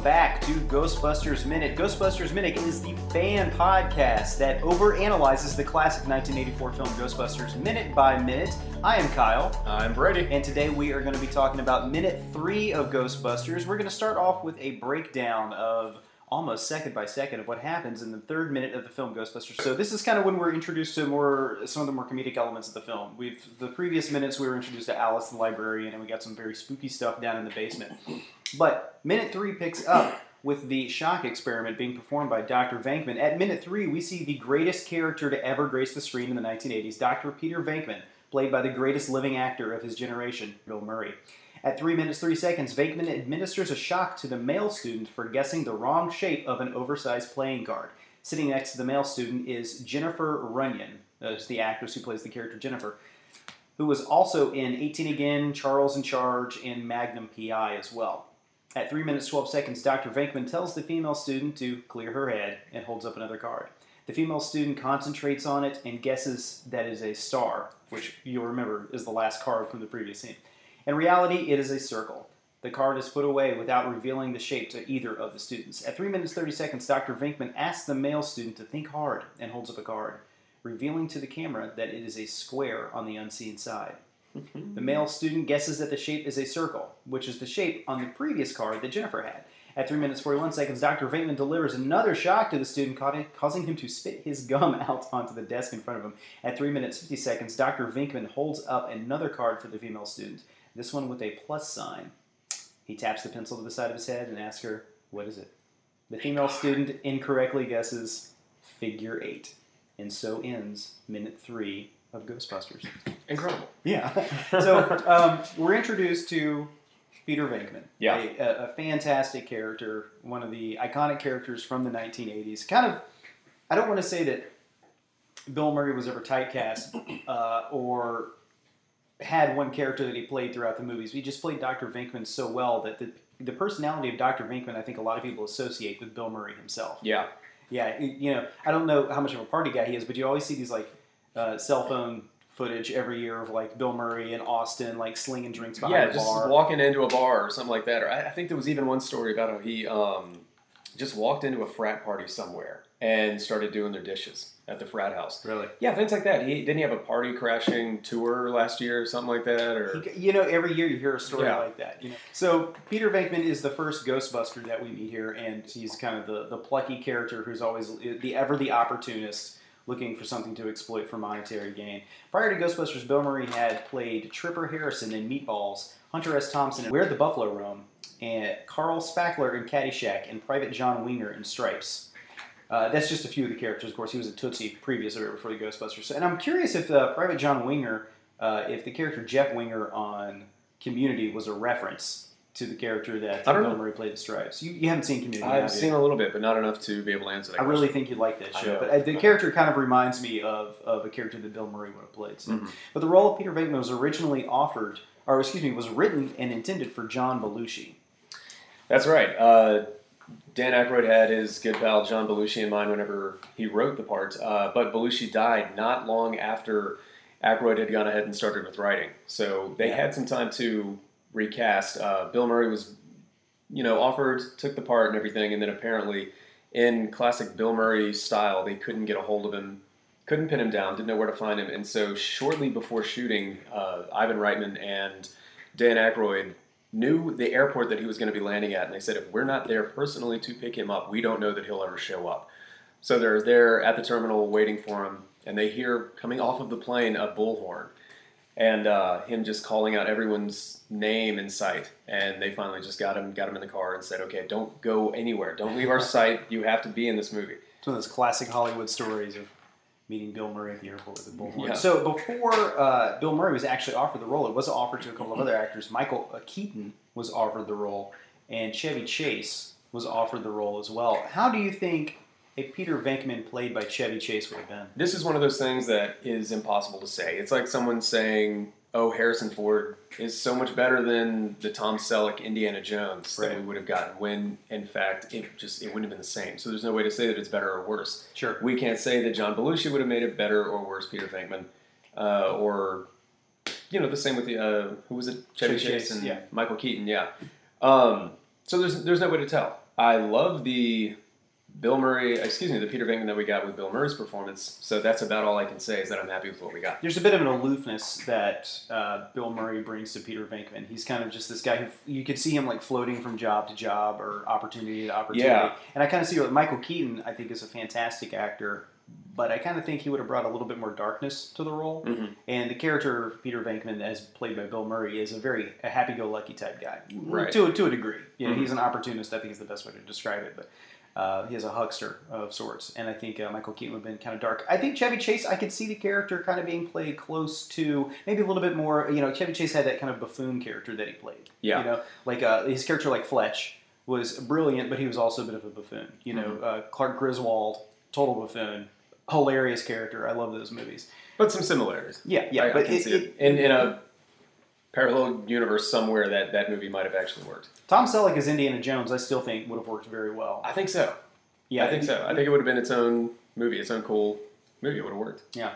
back to Ghostbusters Minute. Ghostbusters Minute is the fan podcast that overanalyzes the classic 1984 film Ghostbusters minute by minute. I am Kyle, I'm Brady. and today we are going to be talking about minute three of Ghostbusters. We're going to start off with a breakdown of almost second by second of what happens in the third minute of the film Ghostbusters. So this is kind of when we're introduced to more some of the more comedic elements of the film. We've the previous minutes we were introduced to Alice the librarian and we got some very spooky stuff down in the basement. But minute three picks up with the shock experiment being performed by Dr. Venkman. At minute three, we see the greatest character to ever grace the screen in the 1980s, Dr. Peter Venkman, played by the greatest living actor of his generation, Bill Murray. At 3 minutes 3 seconds, Venkman administers a shock to the male student for guessing the wrong shape of an oversized playing card. Sitting next to the male student is Jennifer Runyon, uh, that's the actress who plays the character Jennifer, who was also in 18 Again, Charles in Charge, and Magnum PI as well. At 3 minutes 12 seconds, Dr. Venkman tells the female student to clear her head and holds up another card. The female student concentrates on it and guesses that is a star, which you'll remember is the last card from the previous scene. In reality, it is a circle. The card is put away without revealing the shape to either of the students. At 3 minutes 30 seconds, Dr. Venkman asks the male student to think hard and holds up a card, revealing to the camera that it is a square on the unseen side. The male student guesses that the shape is a circle, which is the shape on the previous card that Jennifer had. At 3 minutes 41 seconds, Dr. Venkman delivers another shock to the student, causing him to spit his gum out onto the desk in front of him. At 3 minutes 50 seconds, Dr. Venkman holds up another card for the female student, this one with a plus sign. He taps the pencil to the side of his head and asks her, What is it? The female student incorrectly guesses figure 8. And so ends minute 3 of Ghostbusters. Incredible. Yeah. so um, we're introduced to Peter Venkman. Yeah. A, a, a fantastic character, one of the iconic characters from the 1980s. Kind of, I don't want to say that Bill Murray was ever typecast uh, or had one character that he played throughout the movies. He just played Dr. Venkman so well that the, the personality of Dr. Venkman, I think a lot of people associate with Bill Murray himself. Yeah. Yeah, you know, I don't know how much of a party guy he is, but you always see these like uh, cell phone footage every year of like Bill Murray in Austin, like slinging drinks behind Yeah, a just bar. walking into a bar or something like that. Or I, I think there was even one story about how he um, just walked into a frat party somewhere and started doing their dishes at the frat house. Really? Yeah, things like that. He didn't he have a party crashing tour last year or something like that? Or He- You know, every year you hear a story Yeah. like that. You know, so Peter Venkman is the first Ghostbuster that we meet here, and he's kind of the, the plucky character who's always eh, the ever the opportunist, looking for something to exploit for monetary gain. Prior to Ghostbusters, Bill Murray had played Tripper Harrison in Meatballs, Hunter S. Thompson in Where the Buffalo Roam, and Carl Spackler in Caddyshack, and Private John Winger in Stripes. Uh, that's just a few of the characters. Of course, he was a Tootsie previous or before the Ghostbusters. So, and I'm curious if uh, Private John Winger, uh, if the character Jeff Winger on Community was a reference to the character that I don't Bill know. Murray played in Stripes. You, you haven't seen Community, I've seen a little bit, but not enough to be able to answer that I question. really think you'd like that show. But uh, the character kind of reminds me of, of a character that Bill Murray would have played. So. Mhm. But the role of Peter Venkman was originally offered, or excuse me, was written and intended for John Belushi. That's right. Uh, Dan Aykroyd had his good pal John Belushi in mind whenever he wrote the part, uh, but Belushi died not long after Aykroyd had gone ahead and started with writing. So they Yeah. had some time to recast. Uh, Bill Murray was, you know, offered, took the part and everything, and then apparently, in classic Bill Murray style, they couldn't get a hold of him, couldn't pin him down, didn't know where to find him, and so shortly before shooting, uh, Ivan Reitman and Dan Aykroyd knew the airport that he was going to be landing at, and they said, if we're not there personally to pick him up, we don't know that he'll ever show up. So they're there at the terminal waiting for him, and they hear coming off of the plane a bullhorn, and uh, him just calling out everyone's name in sight. And they finally just got him, got him in the car, and said, "Okay, don't go anywhere. Don't leave our sight. You have to be in this movie." It's one of those classic Hollywood stories of meeting Bill Murray at the airport with a bullhorn. Yeah. So before uh, Bill Murray was actually offered the role, it was offered to a couple of other actors. Michael uh, Keaton was offered the role, and Chevy Chase was offered the role as well. How do you think a Peter Venkman played by Chevy Chase would have been? This is one of those things that is impossible to say. It's like someone saying, "Oh, Harrison Ford is so much better than the Tom Selleck Indiana Jones that we would have gotten." When in fact, it just it wouldn't have been the same. So there's no way to say that it's better or worse. Sure. We can't say that John Belushi would have made it better or worse, Peter Venkman, uh, or you know the same with the uh, who was it, Chevy Chase, and yeah. Michael Keaton, yeah. Um, so there's there's no way to tell. I love the Bill Murray, excuse me, the Peter Venkman that we got with Bill Murray's performance. So that's about all I can say is that I'm happy with what we got. There's a bit of an aloofness that uh, Bill Murray brings to Peter Venkman. He's kind of just this guy who you could see him like floating from job to job or opportunity to opportunity. Yeah. And I kind of see what Michael Keaton, I think, is a fantastic actor, but I kind of think he would have brought a little bit more darkness to the role. Mhm. And the character of Peter Venkman, as played by Bill Murray, is a very a happy-go-lucky type guy, Right. to to a degree. You know, Mhm. he's an opportunist. I think is the best way to describe it, but. Uh, he is a huckster of sorts, and I think uh, Michael Keaton would have been kind of dark. I think Chevy Chase, I could see the character kind of being played close to maybe a little bit more. You know, Chevy Chase had that kind of buffoon character that he played. Yeah. You know, like uh, his character, like Fletch, was brilliant, but he was also a bit of a buffoon. You know, Mm-hmm. uh, Clark Griswold, total buffoon, hilarious character. I love those movies. But some similarities. Yeah, yeah, I, I but see it. it- In, in a parallel universe somewhere that that movie might have actually worked. Tom Selleck as Indiana Jones, I still think would have worked very well. I think so. Yeah, I think so. I think it would have been its own movie, its own cool movie. It would have worked. Yeah,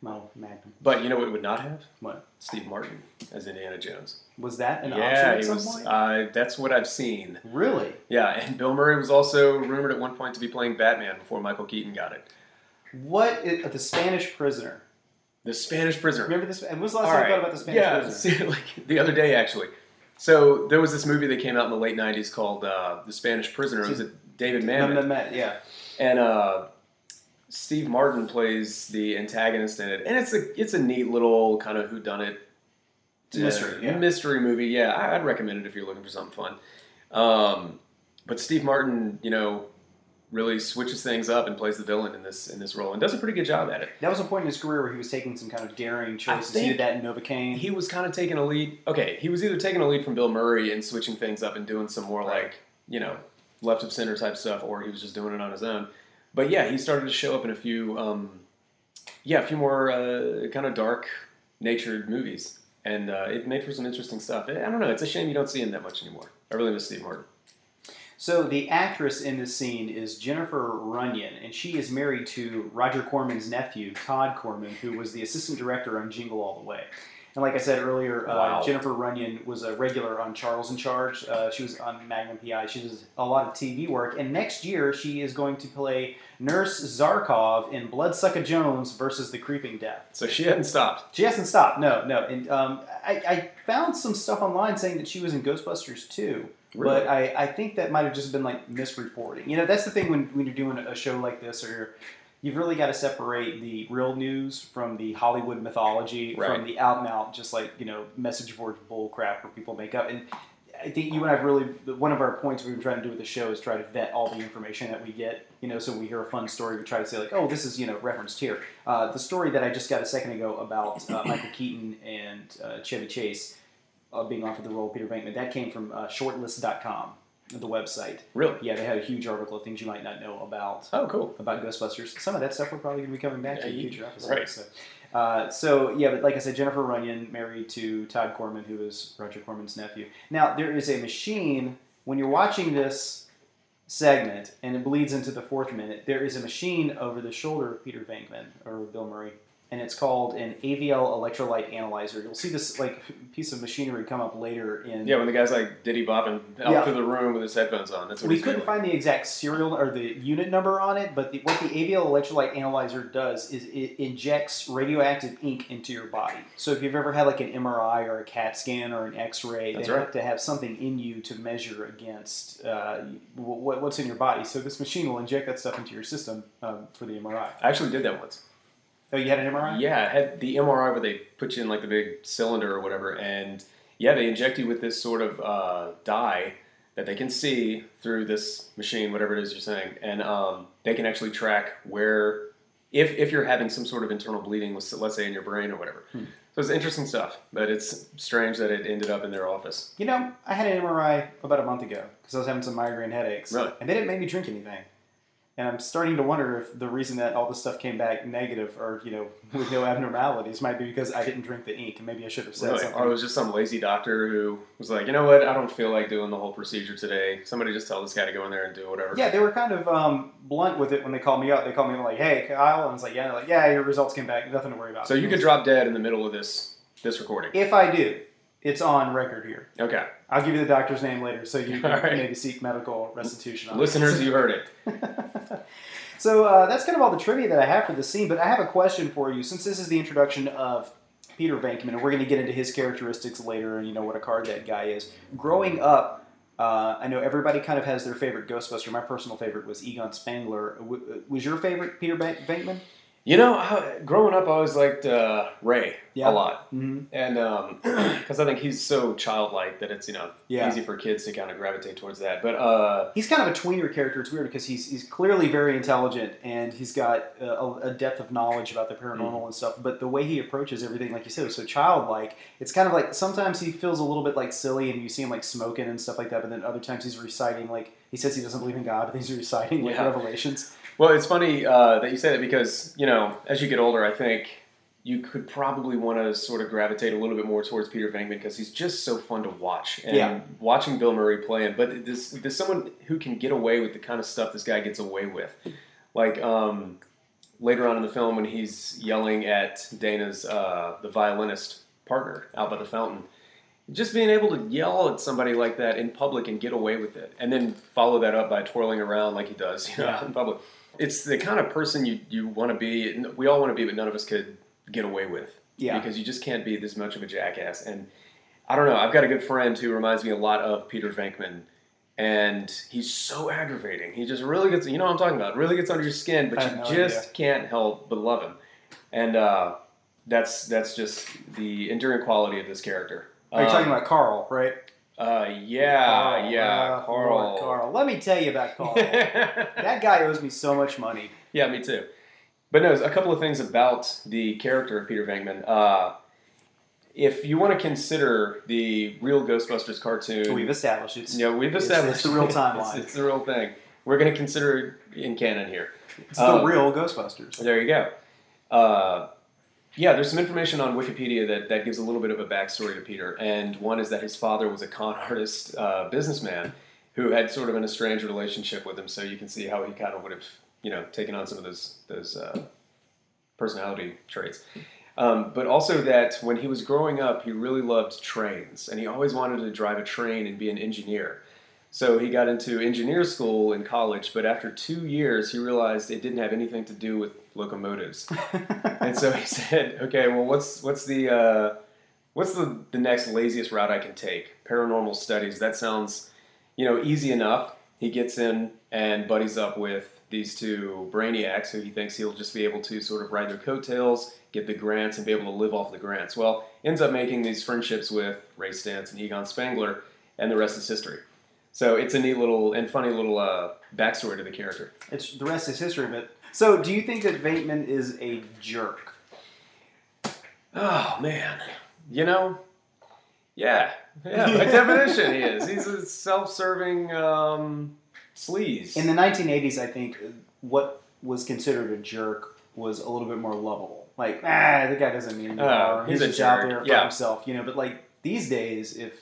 well, Magnum. But you know what it would not have? What Steve Martin as Indiana Jones. was that an option yeah, at he some was. point? Uh, that's what I've seen. really? Yeah, and Bill Murray was also rumored at one point to be playing Batman before Michael Keaton got it. What is, uh, the Spanish Prisoner? The Spanish Prisoner. Remember this? And was the last All time right. you thought about the Spanish yeah, Prisoner? see, like the other day actually. So there was this movie that came out in the late '90s called uh, The Spanish Prisoner. It was it David Mamet, Mem- yeah. and uh, Steve Martin plays the antagonist in it, and it's a it's a neat little kind of whodunit a mystery, yeah. mystery movie. Yeah, I- I'd recommend it if you're looking for something fun. Um, but Steve Martin, you know, really switches things up and plays the villain in this in this role, and does a pretty good job at it. That was a point in his career where he was taking some kind of daring choices. he did that in Novocaine. He was kind of taking a lead. Okay, he was either taking a lead from Bill Murray and switching things up and doing some more Right. like you know left of center type stuff, or he was just doing it on his own. But yeah, he started to show up in a few, um, yeah, a few more uh, kind of dark natured movies, and uh, it made for some interesting stuff. I don't know. It's a shame you don't see him that much anymore. I really miss Steve Martin. So the actress in this scene is Jennifer Runyon, and she is married to Roger Corman's nephew, Todd Corman, who was the assistant director on Jingle All the Way. And like I said earlier, Wow. uh, Jennifer Runyon was a regular on Charles in Charge. Uh, she was on Magnum PI. She does a lot of TV work. And next year, she is going to play Nurse Zarkov in Bloodsucker Jones versus the Creeping Death. So she hasn't stopped. She hasn't stopped. No, no. And um, I, I found some stuff online saying that she was in Ghostbusters too. Really? But I, I think that might have just been like misreporting. You know, that's the thing when, when you're doing a show like this, or you've really got to separate the real news from the Hollywood mythology, Right. from the out and out, just like you know, message board bull crap where people make up. And I think you and I've really one of our points we've been trying to do with the show is try to vet all the information that we get. You know, so when we hear a fun story, we try to say like, oh, this is you know referenced here. Uh, the story that I just got a second ago about uh, Michael Keaton and uh, Chevy Chase uh, being offered the role of Peter Venkman, that came from uh, Shortlist.com, the website. Really? Yeah, they had a huge article of things you might not know about Oh, cool. about Ghostbusters. Some of that stuff we're probably going to be coming back to Yeah, in you- future episodes. right. So, uh, so yeah, but like I said, Jennifer Runyon married to Todd Corman, who is Roger Corman's nephew. Now there is a machine when you're watching this segment, and it bleeds into the fourth minute. There is a machine over the shoulder of Peter Venkman or Bill Murray. And it's called an AVL electrolyte analyzer. You'll see this like piece of machinery come up later in Yeah, when the guy's like diddy bopping out Yeah. through the room with his headphones on. That's what we couldn't find the exact serial or the unit number on it, but the, what the AVL electrolyte analyzer does is it injects radioactive ink into your body. So if you've ever had like an MRI or a CAT scan or an X-ray, That's they right. have to have something in you to measure against uh, what, what's in your body. So this machine will inject that stuff into your system um, for the MRI. I actually did that once. Oh, you had an MRI? Yeah, I had the MRI where they put you in like the big cylinder or whatever, and yeah, they inject you with this sort of uh, dye that they can see through this machine, whatever it is you're saying, and um, they can actually track where, if if you're having some sort of internal bleeding, with, let's say in your brain or whatever. Hmm. So it's interesting stuff, but it's strange that it ended up in their office. You know, I had an MRI about a month ago because I was having some migraine headaches. Really? And they didn't make me drink anything. And I'm starting to wonder if the reason that all this stuff came back negative or, you know, with no abnormalities might be because I didn't drink the ink and maybe I should have said Really? something. Or it was just some lazy doctor who was like, you know what, I don't feel like doing the whole procedure today. Somebody just tell this guy to go in there and do whatever. yeah, they were kind of um, blunt with it when they called me up. They called me like, hey, Kyle. And I was like, yeah. Like, yeah, your results came back. Nothing to worry about. So you could drop dead in the middle of this this recording. If I do, It's on record here. Okay, I'll give you the doctor's name later, so you can right. maybe seek medical restitution. on it. listeners, you heard it. so uh, that's kind of all the trivia that I have for the scene. But I have a question for you, since this is the introduction of Peter Venkman, and we're going to get into his characteristics later, and you know what a card that guy is. Growing up, uh, I know everybody kind of has their favorite Ghostbuster. My personal favorite was Egon Spengler. W- was your favorite Peter Ban- Venkman? You know, I, growing up, I always liked uh, Ray Yeah. a lot, Mm-hmm. and because I think he's so childlike that it's you know Yeah. easy for kids to kind of gravitate towards that. But uh, He's kind of a tweener character. It's weird because he's he's clearly very intelligent and he's got a, a depth of knowledge about the paranormal and stuff. But the way he approaches everything, like you said, is so childlike. It's kind of like sometimes he feels a little bit like silly, and you see him like smoking and stuff like that. But then other times he's reciting like he says he doesn't believe in God, but he's reciting like Yeah. revelations. well, it's funny uh, that you say that because you know as you get older, I think you could probably want to sort of gravitate a little bit more towards Peter Venkman because he's just so fun to watch. And Yeah. watching Bill Murray play him, but there's, there's someone who can get away with the kind of stuff this guy gets away with. Like um, later on in the film when he's yelling at Dana's, uh, the violinist partner out by the fountain. Just being able to yell at somebody like that in public and get away with it, and then follow that up by twirling around like he does, you know, Yeah. in public. It's the kind of person you, you want to be. We all want to be, but none of us could get away with Yeah, because you just can't be this much of a jackass. And I don't know. I've got a good friend who reminds me a lot of Peter Venkman, and he's so aggravating. He just really gets, you know what I'm talking about, really gets under your skin, but you just idea. can't help but love him. And uh, that's that's just the enduring quality of this character. Are you Um, talking about Carl, right? Uh, yeah, Carl, yeah, uh, Carl. Lord Carl. Let me tell you about Carl. that guy owes me so much money. Yeah, me too. But no, a couple of things about the character of Peter Venkman. Uh, if you want to consider the real Ghostbusters cartoon, We've established it's yeah, we've established it's the real timeline. It's, it's the real thing. We're going to consider it in canon here. it's the um, real Ghostbusters. There you go. Uh, yeah, there's some information on Wikipedia that, that gives a little bit of a backstory to Peter. And one is that his father was a con artist uh, businessman who had sort of an estranged relationship with him. So you can see how he kind of would have, you know, taken on some of those those uh, personality traits. Um, but also that when he was growing up, he really loved trains, and he always wanted to drive a train and be an engineer. So he got into engineer school in college, but after two years, he realized it didn't have anything to do with locomotives. and so he said, "Okay, well, what's what's the uh, what's the, the next laziest route I can take? Paranormal studies. That sounds, you know, easy enough." He gets in and buddies up with these two brainiacs who he thinks he'll just be able to sort of ride their coattails, get the grants, and be able to live off the grants. Well, ends up making these friendships with Ray Stantz and Egon Spengler, and the rest is history. So it's a neat little and funny little uh, backstory to the character. It's the rest is history. But so, do you think that Venkman is a jerk? Oh man, you know, yeah, yeah. By definition, he is. He's a self-serving um, sleaze. In the 1980s, I think what was considered a jerk was a little bit more lovable. Like, ah, the guy doesn't mean. Oh, he's he's a jerk. there for Yeah. himself, you know. But like these days, if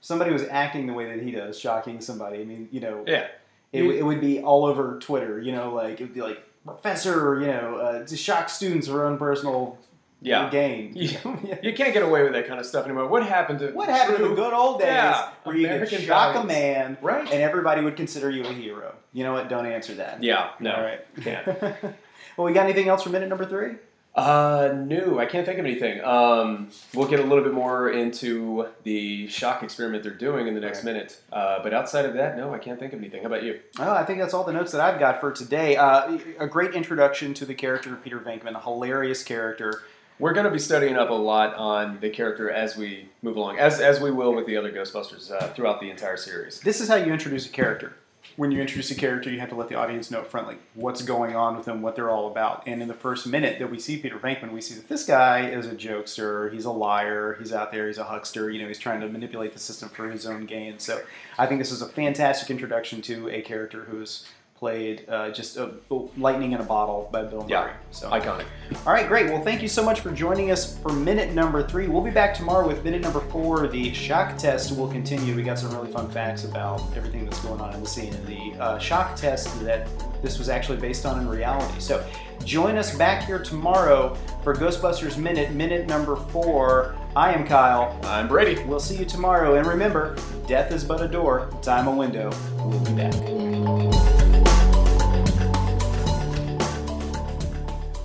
somebody was acting the way that he does, shocking somebody, I mean, you know, yeah, it, it would be all over Twitter. You know, like it would be like professor, you know, uh, to shock students for own personal yeah. gain. Yeah. You can't get away with that kind of stuff anymore. What happened to What happened in true- the good old days Yeah, where you American could shock a man Right. and everybody would consider you a hero? You know what? Don't answer that. Yeah, no. All right. Can't. well, we got anything else for minute number three? Uh, no, I can't think of anything. Um, we'll get a little bit more into the shock experiment they're doing in the next Right. minute. Uh, but outside of that, no, I can't think of anything. How about you? Oh, I think that's all the notes that I've got for today. Uh, a great introduction to the character of Peter Venkman, a hilarious character. We're going to be studying up a lot on the character as we move along, as as we will with the other Ghostbusters uh, throughout the entire series. This is how you introduce a character. When you introduce a character, you have to let the audience know up front, like what's going on with them, what they're all about. And in the first minute that we see Peter Venkman, we see that this guy is a jokester. He's a liar. He's out there. He's a huckster. You know, he's trying to manipulate the system for his own gain. So I think this is a fantastic introduction to a character who is played uh, just a, lightning in a bottle by Bill Murray. Yeah. So Iconic. all right, great. Well, thank you so much for joining us for minute number three. We'll be back tomorrow with minute number four. The shock test will continue. We got some really fun facts about everything that's going on in the scene and the uh, shock test that this was actually based on in reality. So join us back here tomorrow for Ghostbusters Minute, minute number four. I am Kyle. I'm Brady. We'll see you tomorrow. And remember, death is but a door, time a window. We'll be back.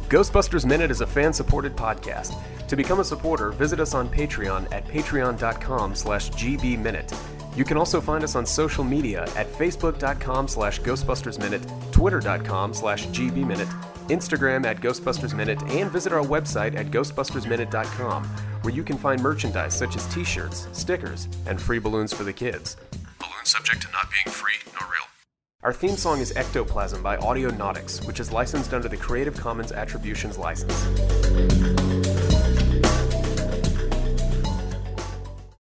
Ghostbusters Minute is a fan-supported podcast. To become a supporter, visit us on Patreon at patreon.com slash gbminute. You can also find us on social media at facebook.com slash ghostbustersminute, twitter.com slash gbminute, Instagram at ghostbustersminute, and visit our website at ghostbustersminute.com, where you can find merchandise such as t-shirts, stickers, and free balloons for the kids. Balloons subject to not being free nor real. Our theme song is Ectoplasm by Audionautix, which is licensed under the Creative Commons Attributions license.